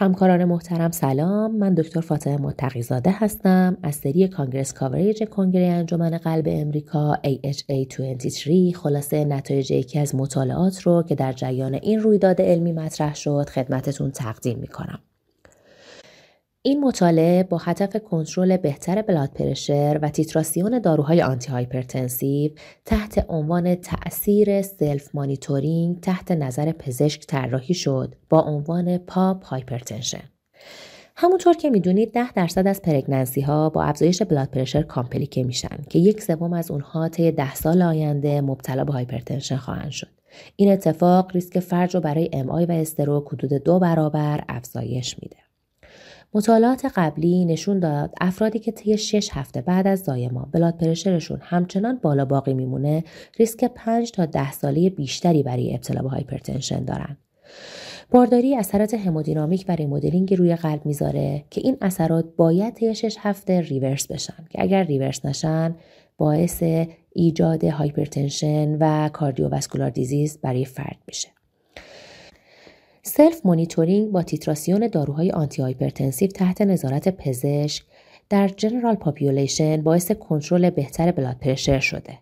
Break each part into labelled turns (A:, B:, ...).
A: همکاران محترم سلام. من دکتر فاطمه متقی‌زاده هستم. از سری Congress Coverage کنگره انجمن قلب امریکا AHA23 خلاصه نتایج یکی از مطالعات رو که در جریان این رویداد علمی مطرح شد خدمتتون تقدیم می‌کنم. این مطالعه با هدف کنترل بهتر blood pressure و تیتراسیون داروهای antihypertensive تحت عنوان تأثیر self-monitoring تحت نظر پزشک طراحی شد با عنوان POP hypertension. همونطور که می‌دونید ده درصد از pregnancy ها با افزایش blood pressure کامپلیکه میشن که یک سوم از اونها طی ده سال آینده مبتلا به hypertension خواهند شد. این اتفاق ریسک فرد رو برای MI و stroke حدود دو برابر افزایش میده. مطالعات قبلی نشون داد افرادی که طی 6 هفته بعد از زایمان blood pressure شون همچنان بالا باقی میمونه ریسک 5 تا 10 ساله بیشتری برای ابتلا به hypertension دارن. بارداری اثرات همودینامیک و remodeling روی قلب می‌ذاره که این اثرات باید طی 6 هفته reverse بشن که اگر reverse نشن باعث ایجاد hypertension و cardiovascular disease برای فرد میشه. self-monitoring با تیتراسیون داروهای antihypertensive تحت نظارت پزشک در general population باعث کنترل بهتر blood pressure شده.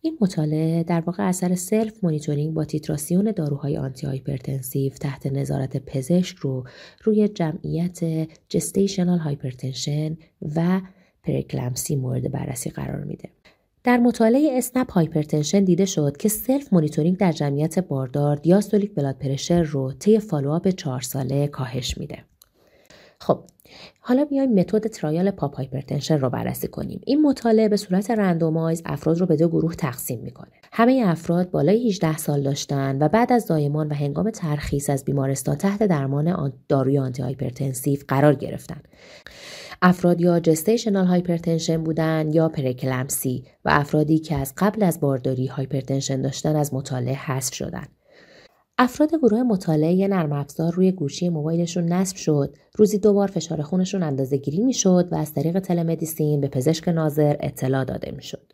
A: این مطالعه در واقع اثر self-monitoring با تیتراسیون داروهای antihypertensive تحت نظارت پزشک رو روی جمعیت gestational hypertension و preeclampsia مورد بررسی قرار میده. در مطالعه SNAP hypertension دیده شد که self-monitoring در جمعیت باردار diastolic blood pressure رو طی follow-up چهار ساله کاهش میده. خب حالا بیایم method trial POP hypertension رو بررسی کنیم. این مطالعه به صورت randomize افراد رو به دو گروه تقسیم می‌کنه. همه افراد بالای 18 سال داشتن و بعد از زایمان و هنگام ترخیص از بیمارستان تحت درمان داروی antihypertensive قرار گرفتن. افراد یا gestational hypertension بودن یا preeclampsia و افرادی که از قبل از بارداری hypertension داشتن از مطالعه حذف شدن. افراد گروه مطالعه نرم افزار روی گوشی موبایلشون نصب شد روزی دو بار فشار خونشون اندازه گیری می‌شد و از طریق telemedicine به پزشک ناظر اطلاع داده می‌شد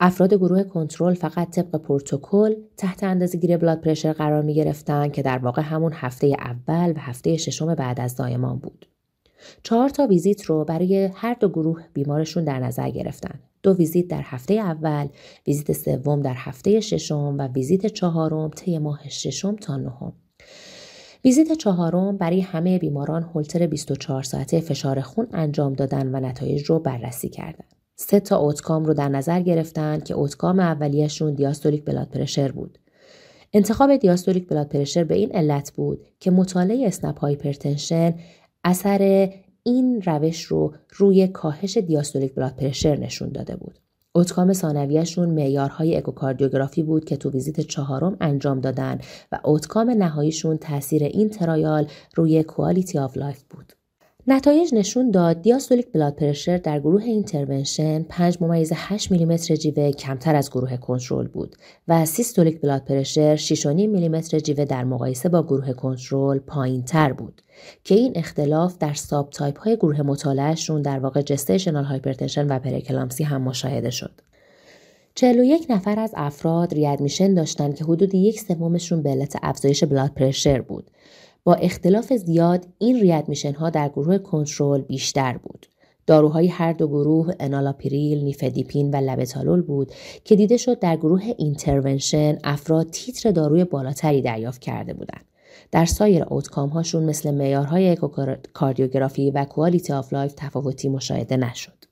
A: افراد گروه کنترل فقط طبق پروتکل تحت اندازه‌گیری blood pressure قرار می گرفتن که در واقع همون هفته اول و هفته ششم بعد از زایمان بود. چهار تا ویزیت رو برای هر دو گروه بیمارشون در نظر گرفتن. دو ویزیت در هفته اول، ویزیت سوم در هفته ششم و ویزیت چهارم طی ماه ششم تا نهم. ویزیت چهارم برای همه بیماران هولتر 24 ساعته فشار خون انجام دادن و نتایج رو بررسی کردن. سه تا outcome رو در نظر گرفتن که outcome اولیشون diastolic blood pressure بود. انتخاب diastolic blood pressure به این علت بود که مطالعه SNAP-HT اثر این روش رو روی کاهش diastolic blood pressure نشون داده بود. outcome ثانویه‌شون معیارهای اکوکاردیوگرافی بود که تو ویزیت چهارم انجام دادن و outcome نهاییشون تاثیر این trial روی quality of life بود. نتایج نشون داد diastolic blood pressure در گروه intervention 5 ممیز 8 میلیمتر جیوه کمتر از گروه کنترل بود و systolic blood pressure 6.5 میلیمتر جیوه در مقایسه با گروه کنترل پایین تر بود که این اختلاف در subtype های گروه مطالعهشون در واقع gestational hypertension و preeclampsia هم مشاهده شد. 41 نفر از افراد readmission داشتند که حدود یک سومشون به علت افزایش blood pressure بود با اختلاف زیاد این readmission ها در گروه کنترل بیشتر بود. داروهای هر دو گروه انالاپریل، نیفدیپین و لبتالول بود که دیده شد در گروه intervention افراد تیتر داروی بالاتری دریافت کرده بودند. در سایر outcome هاشون مثل معیارهای اکوکاردیوگرافی و quality of life تفاوتی مشاهده نشد.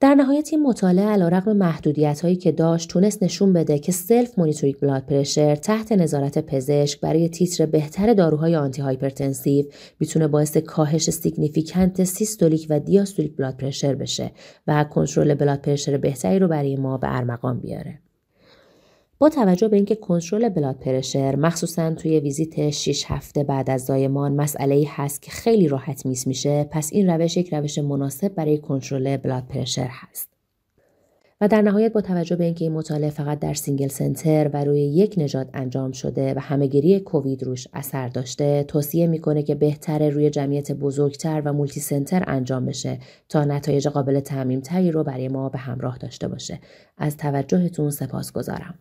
A: در نهایت این مطالعه علیرغم محدودیت هایی که داشت تونست نشون بده که self-monitoring blood pressure تحت نظارت پزشک برای تیتر بهتر داروهای antihypertensive می‌تونه باعث کاهش significant systolic و diastolic blood pressure بشه و کنترل blood pressure بهتری رو برای ما به ارمغان بیاره. با توجه به اینکه کنترل blood pressure مخصوصا توی ویزیت 6 هفته بعد از زایمان مسئله ای هست که خیلی راحت miss میشه پس این روش یک روش مناسب برای کنترل blood pressure هست. و در نهایت با توجه به اینکه این مطالعه فقط در single center و روی یک نژاد انجام شده و همهگیری کووید روش اثر داشته توصیه می‌کنه که بهتره روی جمعیت بزرگتر و multicenter انجام بشه تا نتایج قابل تعمیم تری رو برای ما به همراه داشته باشه. از توجهتون سپاس گذارم